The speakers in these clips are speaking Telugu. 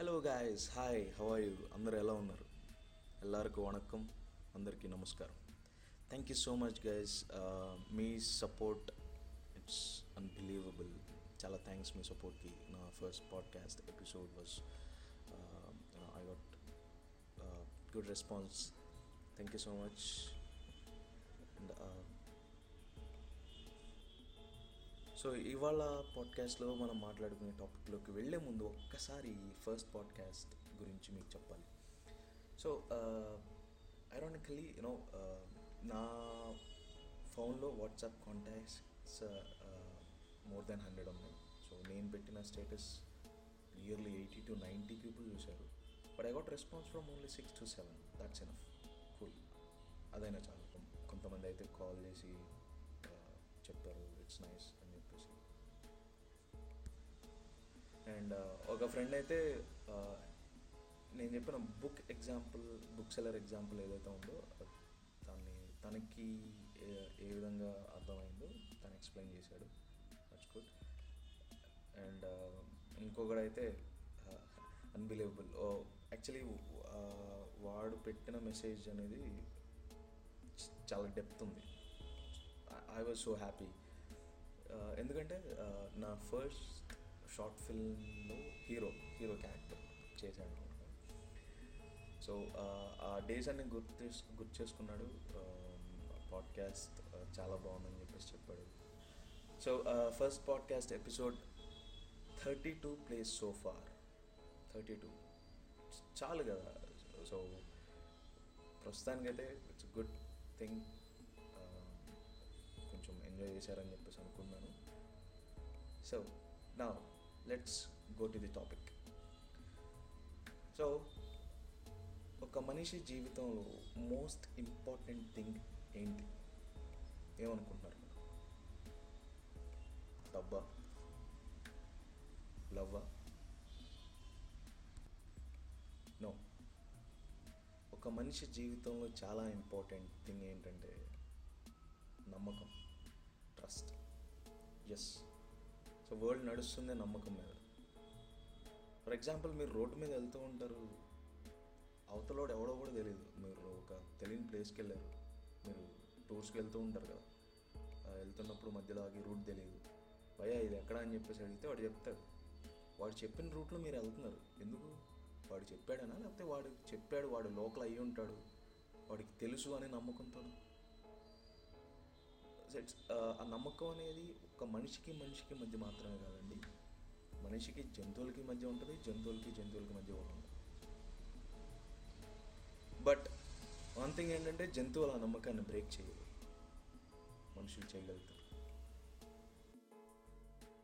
Hello guys hi how are you అందరు ఎలా ఉన్నారు? ఎల్లరికూ వణకం అందరికీ నమస్కారం. Thank you so much guys me support it's unbelievable చాలా థ్యాంక్స్ మీ సపోర్ట్కి నా first podcast episode was I got good response thank you so much and so ఇవాళ పాడ్కాస్ట్లో మనం మాట్లాడుకునే టాపిక్లోకి వెళ్ళే ముందు ఒక్కసారి ఫస్ట్ పాడ్కాస్ట్ గురించి మీకు చెప్పాలి. సో ఐరానికలీ యూనో నా ఫోన్లో WhatsApp contacts more than hundred ఉన్నాయి. సో నేను పెట్టిన status nearly eighty to ninety people చూశారు. But I got response from only six to seven that's enough cool అదైనా చాలు. కొంతమంది అయితే కాల్ చేసి చెప్పారు. ఇట్స్ నైస్ అండ్ uh, ఒక ఫ్రెండ్ అయితే uh, నేను చెప్పిన book example book seller example ఏదైతే ఉందో దాన్ని తనకి ఏ విధంగా అర్థమైందో తను ఎక్స్ప్లెయిన్ చేశాడు. దట్స్ గుడ్ అండ్ uh, ఇంకొకడైతే అన్బిలీవబుల్ యాక్చువల్లీ oh, వాడు పెట్టిన మెసేజ్ అనేది చాలా డెప్త్ ఉంది. ఐ వాజ్ సో హ్యాపీ ఎందుకంటే నా ఫస్ట్ షార్ట్ ఫిల్మ్లో హీరో హీరో క్యారెక్టర్ చేశాడు. సో ఆ డేస్ అన్ని గుర్తు గుర్తు చేసుకున్నాడు. పాడ్కాస్ట్ చాలా బాగుందని చెప్పేసి చెప్పాడు. So first podcast episode thirty two place so far. Thirty two. చాలు కదా. సో ప్రస్తుతానికైతే ఇట్స్ గుడ్ థింగ్ కొంచెం ఎంజాయ్ చేశారని చెప్పేసి అనుకున్నాను. సో నా let's go to the topic so ఒక మనిషి జీవితంలో మోస్ట్ ఇంపార్టెంట్ థింగ్ ఏంటి? ఏమనుకుంటున్నారు డబ్బా? లవ్వా? నో ఒక మనిషి జీవితంలో చాలా ఇంపార్టెంట్ థింగ్ ఏంటంటే నమ్మకం ట్రస్ట్ ఎస్ సో వరల్డ్ నడుస్తుంది నమ్మకం మీద. ఫర్ ఎగ్జాంపుల్ మీరు రోడ్డు మీద వెళ్తూ ఉంటారు. అవతలోడు ఎవడో కూడా తెలియదు మీరు ఒక తెలియని ప్లేస్కి వెళ్ళారు. మీరు టూర్స్కి వెళ్తూ ఉంటారు కదా. వెళ్తున్నప్పుడు మధ్యలో ఆగి రూట్ తెలియదు భయ ఇది ఎక్కడ? అని చెప్పేసి అడిగితే వాడు చెప్తాడు. వాడు చెప్పిన రూట్లో మీరు వెళ్తున్నారు. ఎందుకు? వాడు చెప్పాడనా? లేకపోతే వాడు చెప్పాడు వాడు లోకల్ అయ్యి ఉంటాడు. వాడికి తెలుసు అనే నమ్మకంతో Uh, ఆ నమ్మకం అనేది ఒక మనిషికి మనిషికి మధ్య మాత్రమే కాదండి. మనిషికి జంతువులకి మధ్య ఉంటుంది జంతువులకి జంతువులకి మధ్య ఉంటుంది. బట్ వన్ థింగ్ ఏంటంటే జంతువుల నమ్మకాన్ని బ్రేక్ చేయదు మనుషులు చేయగలుగుతారు.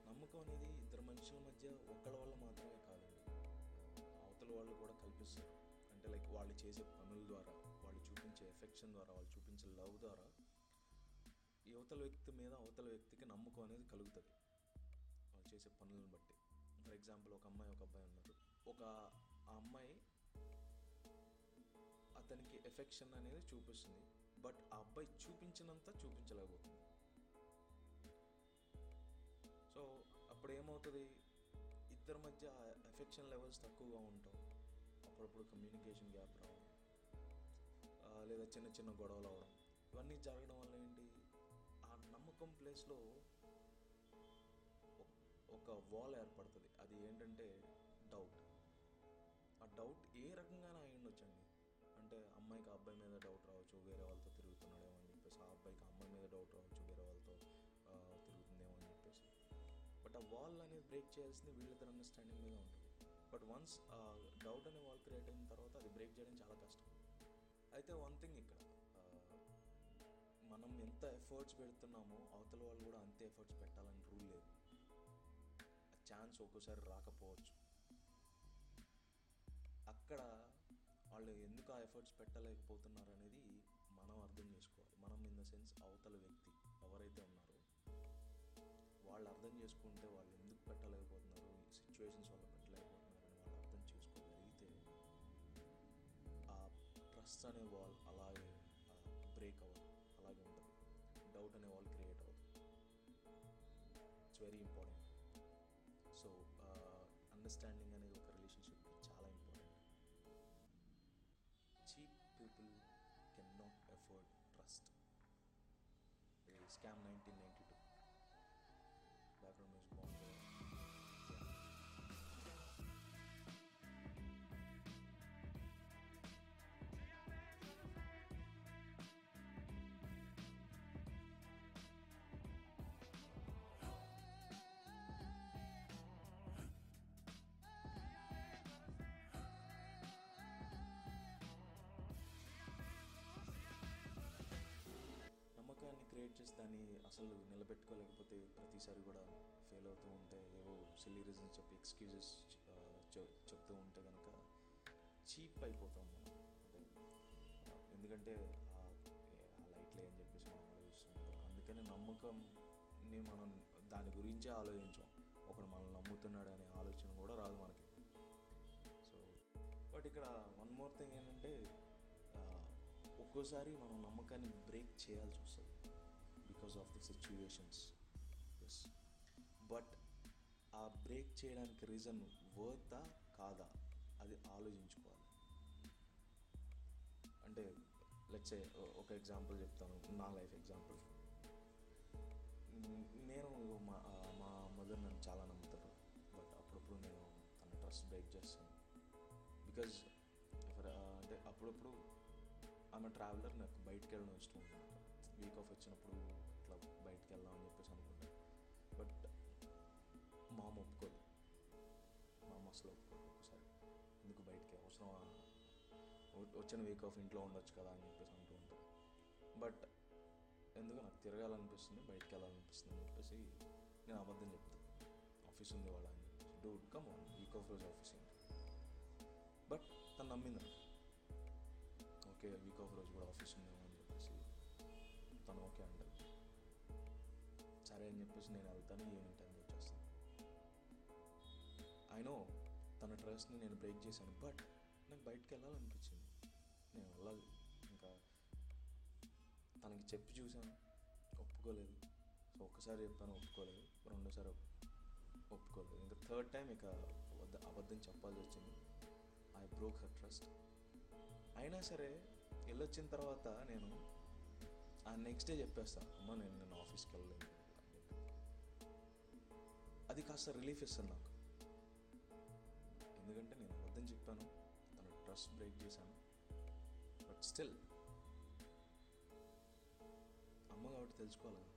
నమ్మకం అనేది ఇద్దరు మనుషుల మధ్య ఒకళ్ళ వల్ల మాత్రమే కాదండి. అవతల వాళ్ళు కూడా కల్పిస్తారు. అంటే లైక్ వాళ్ళు చేసే పనుల ద్వారా వాళ్ళు చూపించే ఎఫెక్షన్ ద్వారా వాళ్ళు చూపించే లవ్ ద్వారా అవతల వ్యక్తి మీద అవతల వ్యక్తికి నమ్మకం అనేది కలుగుతుంది. వాళ్ళు చేసే పనులను బట్టి. ఫర్ ఎగ్జాంపుల్ ఒక అమ్మాయి ఒక అబ్బాయి ఉన్నారు. ఒక ఆ అమ్మాయి అతనికి ఎఫెక్షన్ అనేది చూపిస్తుంది. బట్ ఆ అబ్బాయి చూపించినంత చూపించలేకపోతుంది. సో అప్పుడు ఏమవుతుంది? ఇద్దరి మధ్య ఎఫెక్షన్ లెవెల్స్ తక్కువగా ఉంటాం అప్పుడప్పుడు కమ్యూనికేషన్ గ్యాప్ రావడం లేదా చిన్న చిన్న గొడవలు అవడం. ఇవన్నీ జరగడం వల్ల ఏంటి? నమ్మకం ప్లేస్లో ఒక వాల్ ఏర్పడుతుంది. అది ఏంటంటే డౌట్ ఆ డౌట్ ఏ రకంగా అయి ఉండొచ్చండి. అంటే అమ్మాయికి అబ్బాయి మీద డౌట్ రావచ్చు వేరే వాళ్ళతో తిరుగుతున్నాడేమో అని చెప్పేసి ఆ అబ్బాయికి అమ్మాయి మీద డౌట్ రావచ్చు వేరే వాళ్ళతో తిరుగుతుందేమో అని చెప్పేసి. బట్ ఆ వాల్ అనేది బ్రేక్ చేయాల్సింది వీళ్ళిద్దరు అండర్స్టాండింగ్ మీద ఉంటుంది. బట్ వన్స్ డౌట్ అనే వాల్ క్రియేట్ అయిన తర్వాత అది బ్రేక్ చేయడం చాలా కష్టం. అయితే వన్ థింగ్ ఇక్కడ. మనం ఎంత ఎఫర్ట్స్ పెడుతున్నామో అవతల వాళ్ళు కూడా అంతే ఎఫర్ట్స్ పెట్టాలని రూల్ లేదు. ఆ ఛాన్స్ ఒక్కోసారి రాకపోవచ్చు. అక్కడ వాళ్ళు ఎందుకు ఆ ఎఫర్ట్స్ పెట్టలేకపోతున్నారు అనేది మనం అర్థం చేసుకోవాలి. మనం ఇన్ ద సెన్స్ అవతల వ్యక్తి ఎవరైతే ఉన్నారో వాళ్ళు అర్థం చేసుకుంటే వాళ్ళు ఎందుకు పెట్టలేకపోతున్నారు? సిచ్యువేషన్స్ వల్ల పెట్టలేకపోతున్నారు అని వాళ్ళు అర్థం చేసుకోగలిగితే ఆ ట్రస్ట్ అనే wall It's very important. So uh, understanding and your relationship is very important. Cheap people cannot afford trust. Scam 1992. Background is born. Create చేసి దాన్ని అసలు నిలబెట్టుకోలేకపోతే ప్రతిసారి కూడా ఫెయిల్ అవుతూ ఉంటే ఏవో సిల్లీ రీజన్స్ చెప్పి ఎక్స్క్యూజెస్ చెప్తూ ఉంటే కనుక చీప్ అయిపోతాం మనం. అంటే ఎందుకంటే లైట్లే అని చెప్పేసి మనం ఆలోచిస్తుంటాం. అందుకని నమ్మకంని మనం దాని గురించే ఆలోచించాం. ఒకడు మనల్ని నమ్ముతున్నాడు అనే ఆలోచన కూడా రాదు మనకి. సో బట్ ఇక్కడ వన్ మోర్ థింగ్ ఏంటంటే ఒక్కోసారి మనం నమ్మకాన్ని బ్రేక్ చేయాల్సి సిచ్యువేషన్స్ ఎస్ బట్ ఆ బ్రేక్ చేయడానికి రీజన్ వర్తా కాదా? అది ఆలోచించుకోవాలి. అంటే లెట్స్ ఒక ఎగ్జాంపుల్ చెప్తాను. నా లైఫ్ ఎగ్జాంపుల్ నేను మా మా మదర్ నన్ను చాలా నమ్ముతారు. బట్ అప్పుడప్పుడు నేను తన ట్రస్ట్ బ్రేక్ చేస్తాను. బికాజ్ అంటే అప్పుడప్పుడు ఆమె ట్రావెలర్ నాకు బయటికి వెళ్ళడం ఇష్టం అనమాట వీక్ ఆఫ్ వచ్చినప్పుడు ఇట్లా బయటకు వెళ్దాం అని చెప్పేసి అనుకుంటా. బట్ మా అమ్మ ఒప్పుకోదు. మా అమ్మ అసలు ఒప్పుకోదు ఒకసారి ఎందుకు బయటికి అవసరం వచ్చిన వీక్ ఆఫ్ ఇంట్లో ఉండొచ్చు కదా అని చెప్పేసి అంటూ ఉంటాను బట్ ఎందుకు నాకు తిరగాలనిపిస్తుంది బయటికి వెళ్ళాలనిపిస్తుంది అని చెప్పేసి నేను అబద్ధం చెప్తాను ఆఫీస్ ఉంది వాళ్ళ అని చెప్పేసి. కమ్ ఆన్ వీక్ ఆఫ్ రోజు ఆఫీస్ ఏంటి బట్ తను నమ్మింది ఓకే వీక్ ఆఫ్ రోజు కూడా ఆఫీస్ ఉందేమో అని చెప్పేసి తను ఓకే అంటారు సరే అని చెప్పేసి నేను వెళ్తాను ఈవినింగ్ టైం వచ్చేస్తాను ఐ నో తన ట్రస్ట్ని నేను బ్రేక్ చేశాను బట్ నాకు బయటకు వెళ్ళాలనిపించింది. నేను వెళ్ళాలి ఇంకా తనకి చెప్పి చూశాను ఒప్పుకోలేదు. సో ఒక్కసారి చెప్పాను ఒప్పుకోలేదు. రెండోసారి ఒప్పుకోలేదు. ఇంకా థర్డ్ టైం ఇక వద్ద అబద్ధం చెప్పాల్సి వచ్చింది. ఐ బ్రోక్ హర్ ట్రస్ట్ అయినా సరే వెళ్ళొచ్చిన తర్వాత నేను ఆ నెక్స్ట్ డే చెప్పేస్తాను అమ్మ నేను నేను ఆఫీస్కి వెళ్ళలేదు. అది కాస్త రిలీఫ్ ఇస్తుంది నాకు. ఎందుకంటే నేను అబద్ధం చెప్పాను తన ట్రస్ట్ బ్రేక్ చేశాను. బట్ స్టిల్ అమ్మ కాబట్టి తెలుసుకోవాలి కదా.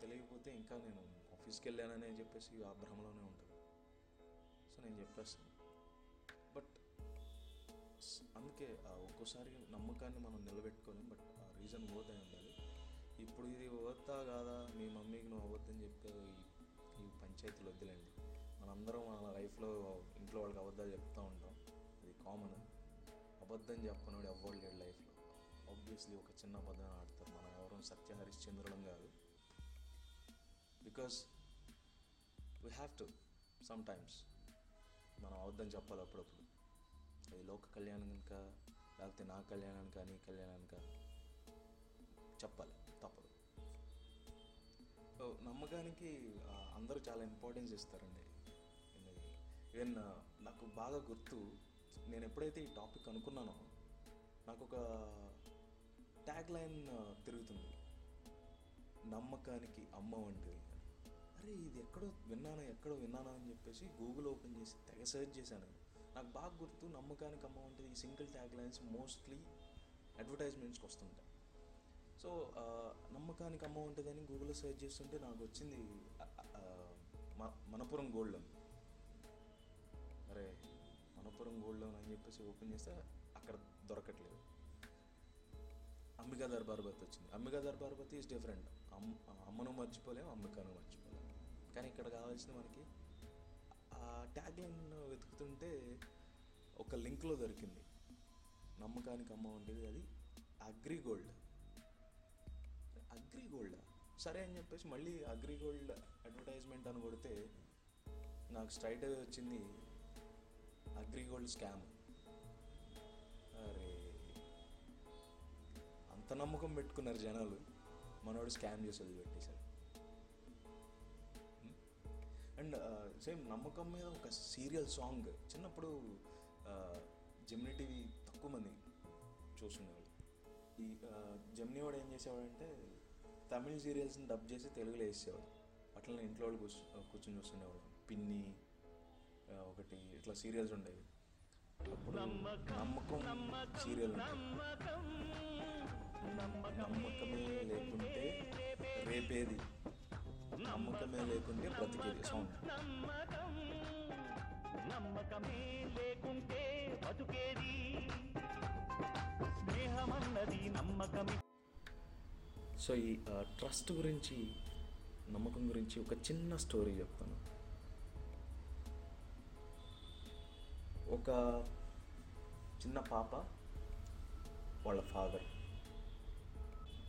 తెలియకపోతే ఇంకా నేను ఆఫీస్కి వెళ్ళానని చెప్పేసి ఆ భ్రమలోనే ఉంటుంది సో నేను చెప్పేస్తాను. బట్ అందుకే ఒక్కోసారి నమ్మకాన్ని మనం నిలబెట్టుకోలేం బట్ ఆ రీజన్ ఓత్ అయి ఉండాలి. ఇప్పుడు ఇది ఓతా కాదా? మీ మమ్మీకి నువ్వు అవ్వద్దని చెప్తే పంచాయతీలు వద్దులేండి. మనందరం మన లైఫ్లో ఇంట్లో వాళ్ళకి అబద్ధాలు చెప్తూ ఉంటాం. అది కామన్ అబద్ధం చెప్పనోడు ఎవ్వరు లేడు లైఫ్లో. ఆబ్వియస్లీ ఒక చిన్న అబద్ధం ఆడతారు. మనం ఎవరు సత్య హరిశ్చంద్రులం కాదు. Because we have to sometimes మనం అబద్ధం చెప్పాలి అప్పుడప్పుడు. అది లోక కళ్యాణం కనుక లేకపోతే నా కళ్యాణానిక నీ కళ్యాణానిక చెప్పాలి. నమ్మకానికి అందరూ చాలా ఇంపార్టెన్స్ ఇస్తారండి. ఈవెన్ నాకు బాగా గుర్తు నేను ఎప్పుడైతే ఈ టాపిక్ అనుకున్నానో నాకు ఒక ట్యాగ్ లైన్ తిరుగుతుంది. నమ్మకానికి అమ్మ వంటిది అరే ఇది ఎక్కడో విన్నాను ఎక్కడో విన్నాను అని చెప్పేసి గూగుల్ ఓపెన్ చేసి తెగ సెర్చ్ చేశాను. నాకు బాగా గుర్తు నమ్మకానికి అమ్మ వంటిది ఈ సింగిల్ ట్యాగ్ లైన్స్ మోస్ట్లీ అడ్వర్టైజ్మెంట్స్కి వస్తుంటాయి సో నమ్మకానికి అమ్మ ఉంటుందని గూగుల్లో సెర్చ్ చేస్తుంటే నాకు వచ్చింది మ- మనపురం గోల్డ్ లోన్ అరే మనపురం గోల్డ్ లోన్ అని చెప్పేసి ఓపెన్ చేస్తే అక్కడ దొరకట్లేదు. అంబికా దర్బార్బతి వచ్చింది. అంబికా దర్బార్బతి ఈజ్ డిఫరెంట్ అమ్ అమ్మను మర్చిపోలేము అంబికాను మర్చిపోలేము కానీ ఇక్కడ కావాల్సింది మనకి ఆ ట్యాగ్ లైన్ వెతుకుతుంటే ఒక లింక్లో దొరికింది. నమ్మకానికి అమ్మ ఉండేది అది అగ్రి గోల్డ్ సరే అని చెప్పేసి మళ్ళీ అగ్రిగోల్డ్ అడ్వర్టైజ్మెంట్ అని కొడితే నాకు స్ట్రైట్ అవే వచ్చింది అగ్రిగోల్డ్ స్కామ్ అరే అంత నమ్మకం పెట్టుకున్నారు జనాలు. మనోడు స్కామ్ చేసి వదిలిపెట్టేశారు అండ్ సేమ్ uh, నమ్మకం మీద ఒక సీరియల్ సాంగ్ చిన్నప్పుడు uh, జెమిని టీవీ తక్కువ మంది చూస్తుండేవాళ్ళు. ఈ uh, జమ్ని వాడు ఏం చేసేవాడంటే తమిళ్ సీరియల్స్ని డబ్ చేసి తెలుగులో వేసేవాడు అట్లనే ఇంట్లో వాళ్ళు కూర్చు కూర్చొని చూస్తుండేవాడు పిన్ని ఒకటి ఇట్లా సీరియల్స్ ఉండేవి. అప్పుడు నమ్మకం సీరియల్ నమ్మకమే లేకుంటే రేపేది. నమ్మకమే లేకుంటే బ్రతికేది సాంగ్ నమ్మకమే లేకుంటే బతుకేది. స్నేహమన్నది నమ్మకమే. సో ఈ ట్రస్ట్ గురించి నమ్మకం గురించి ఒక చిన్న స్టోరీ చెప్తాను. ఒక చిన్న పాప వాళ్ళ ఫాదర్.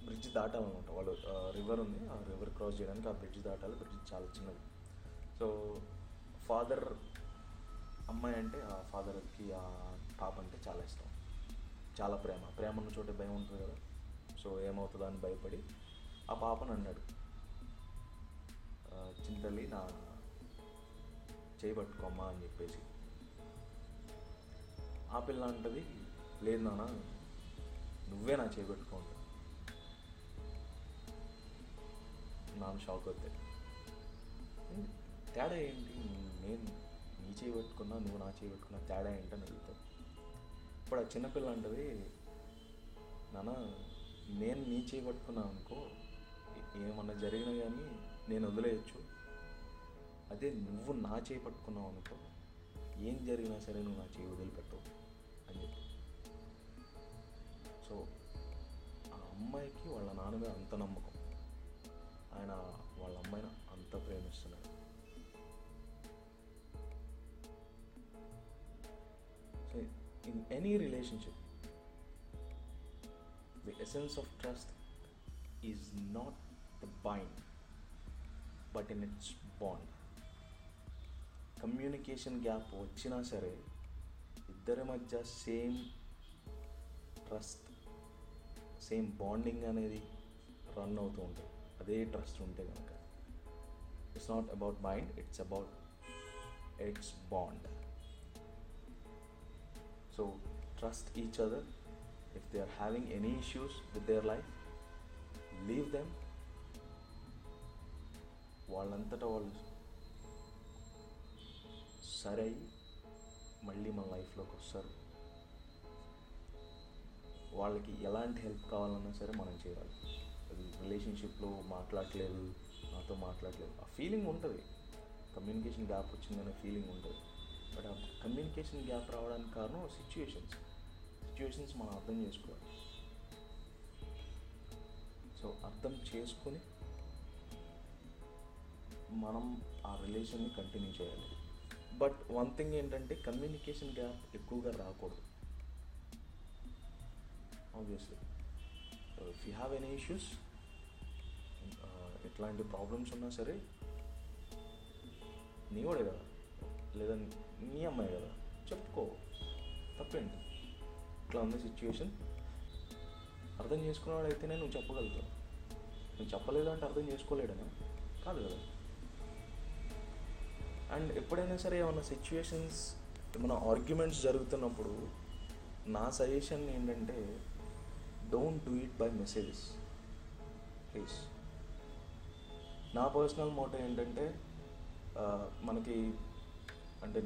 బ్రిడ్జ్ దాటాలన్నమాట వాళ్ళు రివర్ ఉంది ఆ రివర్ క్రాస్ చేయడానికి ఆ బ్రిడ్జ్ దాటాలి బ్రిడ్జ్ చాలా చిన్నది. సో ఫాదర్ అమ్మాయి అంటే ఆ ఫాదర్కి ఆ పాప అంటే చాలా ఇష్టం. చాలా ప్రేమ. ప్రేమ ఉన్న చోటే భయం ఉంటుంది కదా. సో ఏమవుతుందో అని భయపడి ఆ పాపను అన్నాడు. చింతల్లి నా చేయబట్టుకోమ్మా అని చెప్పేసి. ఆ పిల్ల అంటది లేదు నాన్న నువ్వే నా చేయబెట్టుకోండి నాన్న షాక్ అవుతాడు. తేడా ఏంటి? నేను నీ చేయి పెట్టుకున్నా నువ్వు నా చేయి పెట్టుకున్నా తేడా ఏంటని అడుగుతావు ఇప్పుడు ఆ చిన్నపిల్ల అంటది నాన్న నేను నీ చేయి పట్టుకున్నాను అనుకో ఏమన్నా జరిగినా కానీ నేను వదిలేయచ్చు. అదే నువ్వు నా చేయి పట్టుకున్నావు అనుకో ఏం జరిగినా సరే నువ్వు నా చేయి వదిలిపెట్టవు అని చెప్పి. సో ఆ అమ్మాయికి వాళ్ళ నాన్న మీద అంత నమ్మకం. ఆయన వాళ్ళ అమ్మాయిని అంత ప్రేమిస్తున్నాడు. So in any relationship the essence of trust is not the bind but in its bond communication gap వచ్చినా సరే ఇద్దరి మధ్య సేమ్ ట్రస్ట్ సేమ్ బాండింగ్ అనేది రన్ అవుతూ ఉంటుంది. అదే ట్రస్ట్ ఉంటే కనుక it's not about mind it's about its bond so trust each other if they are having any issues with their life leave them వాళ్ళంతటా వాళ్ళు సరే మళ్ళీ మన లైఫ్లోకి వస్తారు. వాళ్ళకి ఎలాంటి హెల్ప్ కావాలన్నా సరే మనం చేయాలి. అది రిలేషన్షిప్లో మాట్లాడలేదు నాతో మాట్లాడలేదు. ఆ ఫీలింగ్ ఉంటుంది. కమ్యూనికేషన్ గ్యాప్ వచ్చిందనే ఫీలింగ్ ఉంటుంది. బట్ ఆ కమ్యూనికేషన్ గ్యాప్ రావడానికి కారణం సిచ్యువేషన్స్ సిచ్యువేషన్స్ మనం అర్థం చేసుకోవాలి. సో అర్థం చేసుకొని మనం ఆ రిలేషన్ని కంటిన్యూ చేయాలి. బట్ వన్ థింగ్ ఏంటంటే కమ్యూనికేషన్ గ్యాప్ ఎక్కువగా రాకూడదు. Obviously if you have any issues ఎట్లాంటి ప్రాబ్లమ్స్ ఉన్నా సరే నీ కూడా కదా? లేదా నీ అమ్మాయి కదా? చెప్పుకో. తప్పేంటి? ఇట్లా ఉంది సిచ్యువేషన్ అర్థం చేసుకున్నవాడైతేనే నువ్వు చెప్పగలుగుతావు. నువ్వు చెప్పలేదు అంటే అర్థం చేసుకోలేడని? కాదు కదా. అండ్ ఎప్పుడైనా సరే ఏమైనా సిచ్యువేషన్స్ ఏమైనా ఆర్గ్యుమెంట్స్ జరుగుతున్నప్పుడు నా సజెషన్ ఏంటంటే don't do it by messages please నా పర్సనల్ మోటో ఏంటంటే మనకి అంటే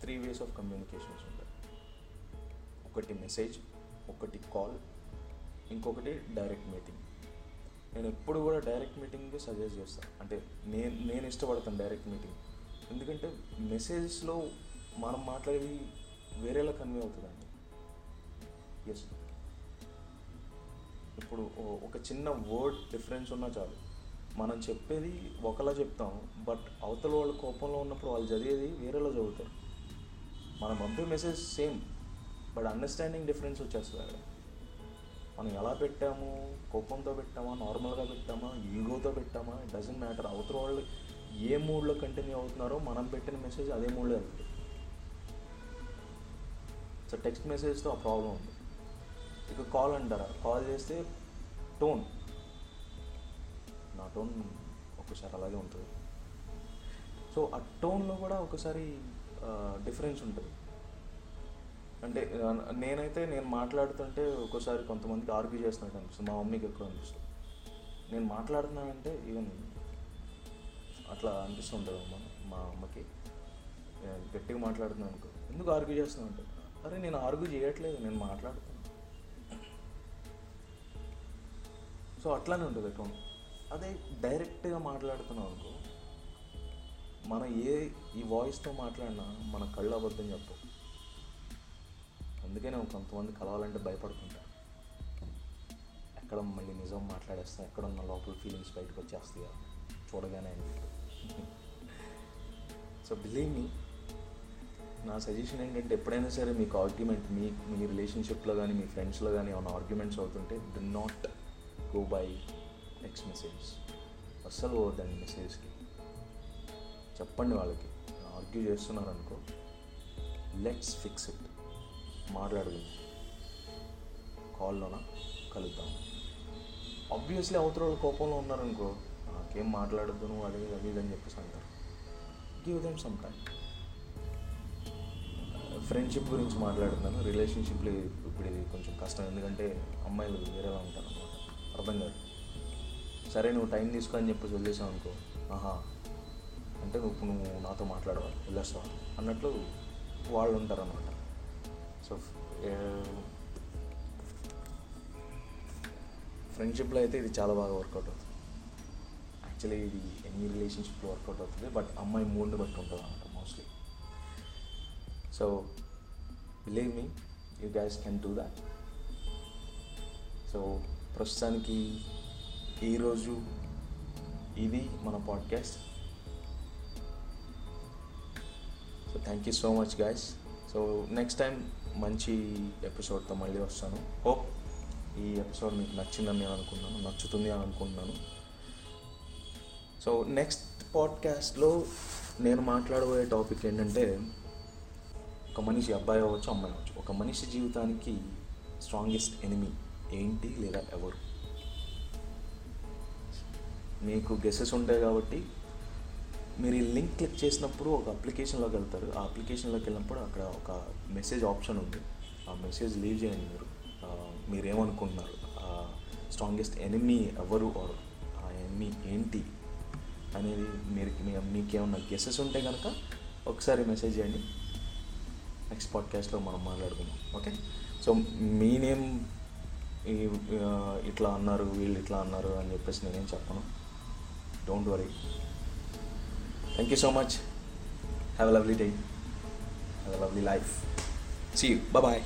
త్రీ వేస్ ఆఫ్ కమ్యూనికేషన్స్ ఉంటాయి ఒకటి మెసేజ్ ఒకటి కాల్ ఇంకొకటి డైరెక్ట్ మీటింగ్. నేను ఎప్పుడు కూడా డైరెక్ట్ మీటింగ్ సజెస్ట్ చేస్తాను అంటే నేను నేను ఇష్టపడతాను డైరెక్ట్ మీటింగ్. ఎందుకంటే మెసేజెస్లో మనం మాట్లాడేది వేరేలా కన్వే అవుతుందండి. ఎస్ ఇప్పుడు ఒక చిన్న వర్డ్ డిఫరెన్స్ ఉన్నా చాలు. మనం చెప్పేది ఒకలా చెప్తాం బట్ అవతల వాళ్ళు కోపంలో ఉన్నప్పుడు వాళ్ళు చదివేది వేరేలా చదువుతారు. మనం పంపే message same. But understanding difference వచ్చేస్తుంది అక్కడ. మనం ఎలా పెట్టాము కోపంతో పెట్టామా నార్మల్గా పెట్టామా ఈగోతో పెట్టామా ఇట్ డజంట్ మ్యాటర్ అవతల వాళ్ళు ఏ మూడ్లో కంటిన్యూ అవుతున్నారో మనం పెట్టిన మెసేజ్ అదే మూడ్లో వెళ్తుంది. సో టెక్స్ట్ మెసేజ్తో ఆ ప్రాబ్లం ఉంది. ఇక కాల్ అంటారా? కాల్ చేస్తే టోన్ నా టోన్ ఒకసారి అలాగే ఉంటుంది. సో ఆ టోన్లో కూడా ఒకసారి డిఫరెన్స్ ఉంటుంది. అంటే నేనైతే నేను మాట్లాడుతుంటే ఒక్కోసారి కొంతమందికి ఆర్గ్యూ చేస్తున్నట్టు అనిపిస్తుంది. మా మమ్మీకి ఎక్కువ అనిపిస్తుంది. నేను మాట్లాడుతున్నానంటే ఈవెన్ అట్లా అనిపిస్తుంటుంది అమ్మ మా అమ్మకి. గట్టిగా మాట్లాడుతున్నాను అనుకో. ఎందుకు ఆర్గ్యూ చేస్తున్నావు అంటే అరే నేను ఆర్గ్యూ చేయట్లేదు నేను మాట్లాడుతున్నాను సో అట్లానే ఉంటుంది అకౌంట్. అదే డైరెక్ట్గా మాట్లాడుతున్నాం అనుకో మనం ఏ ఈ వాయిస్తో మాట్లాడినా మన కళ్ళు అబద్ధం చెప్పవు. అందుకే కొంతమంది కలవాలంటే భయపడుతుంటా. ఎక్కడ మళ్ళీ నిజం మాట్లాడేస్తా ఎక్కడ ఉన్న లోపల ఫీలింగ్స్ బయటకు వచ్చేస్తాయా? చూడగానే సో బిలీవ్ మీ నా సజెషన్ ఏంటంటే ఎప్పుడైనా సరే మీకు ఆర్గ్యుమెంట్ మీ మీ రిలేషన్షిప్లో కానీ మీ ఫ్రెండ్స్లో కానీ ఏమైనా ఆర్గ్యుమెంట్స్ అవుతుంటే do not go by text message అస్సలు పోవద్దండి మెసేజ్కి చెప్పండి వాళ్ళకి. ఆర్గ్యూ చేస్తున్నారు అనుకో లెట్స్ ఫిక్స్ ఇట్ మాట్లాడుకుందాం కాల్లోన? కలుద్దాం. ఆబ్వియస్లీ అవతల వాళ్ళు కోపంలో ఉన్నారనుకో నాకేం మాట్లాడద్దు నువ్వు అది అది ఇది అని చెప్పేసి అంటారు. Give them some time friendship గురించి మాట్లాడుతున్నాను. రిలేషన్షిప్లో ఇప్పుడు ఇది కొంచెం కష్టం. ఎందుకంటే అమ్మాయిలు వేరేలా ఉంటారు అనమాట అర్థం కాదు. సరే నువ్వు టైం తీసుకో అని చెప్పేసి వదిలేసావు అనుకో ఆహా అంటే నువ్వు నువ్వు నాతో మాట్లాడవాలి వెళ్ళేస్తావా? అన్నట్లు వాళ్ళు ఉంటారు అనమాట సో ఫ్రెండ్షిప్లో అయితే ఇది చాలా బాగా వర్కౌట్ అవుతుంది. యాక్చువల్లీ ఇది ఎన్ని రిలేషన్షిప్లో వర్కౌట్ అవుతుంది బట్ అమ్మాయి మూడ్ని బట్టి ఉంటుంది అనమాట mostly so believe me you guys can do that so ప్రస్తుతానికి ఈరోజు ఇది మన podcast so thank you so much guys so next time మంచి ఎపిసోడ్తో మళ్ళీ వస్తాను. హోప్ ఈ ఎపిసోడ్ మీకు నచ్చిందని నేను అనుకున్నాను నచ్చుతుంది అని అనుకుంటున్నాను సో నెక్స్ట్ పాడ్కాస్ట్లో నేను మాట్లాడబోయే టాపిక్ ఏంటంటే ఒక మనిషి అబ్బాయి అవ్వచ్చు అమ్మాయి అవ్వచ్చు. ఒక మనిషి జీవితానికి స్ట్రాంగెస్ట్ ఎనిమి ఏంటి లేదా ఎవరు? మీకు గెసెస్ ఉంటాయి కాబట్టి మీరు ఈ లింక్ క్లిక్ చేసినప్పుడు ఒక అప్లికేషన్లోకి వెళ్తారు. ఆ అప్లికేషన్లోకి వెళ్ళినప్పుడు అక్కడ ఒక మెసేజ్ ఆప్షన్ ఉంది. ఆ మెసేజ్ లీవ్ చేయండి మీరు. మీరేమనుకుంటున్నారు? మీరు ఏమనుకుంటున్నారు స్ట్రాంగెస్ట్ ఎనిమీ ఎవరు? ఆర్ ఆ ఎనిమీ ఏంటి? అనేది మీరు మీకేమన్నా గెసెస్ ఉంటే కనుక ఒకసారి మెసేజ్ చేయండి. నెక్స్ట్ పాడ్కాస్ట్లో మనం మాట్లాడుకుందాం. ఓకే సో మీ నేమ్ ఇట్లా అన్నారు వీళ్ళు ఇట్లా అన్నారు అని చెప్పేసి నేనేం చెప్పను. Don't worry Thank you so much. Have a lovely day. Have a lovely life. See you. Bye bye.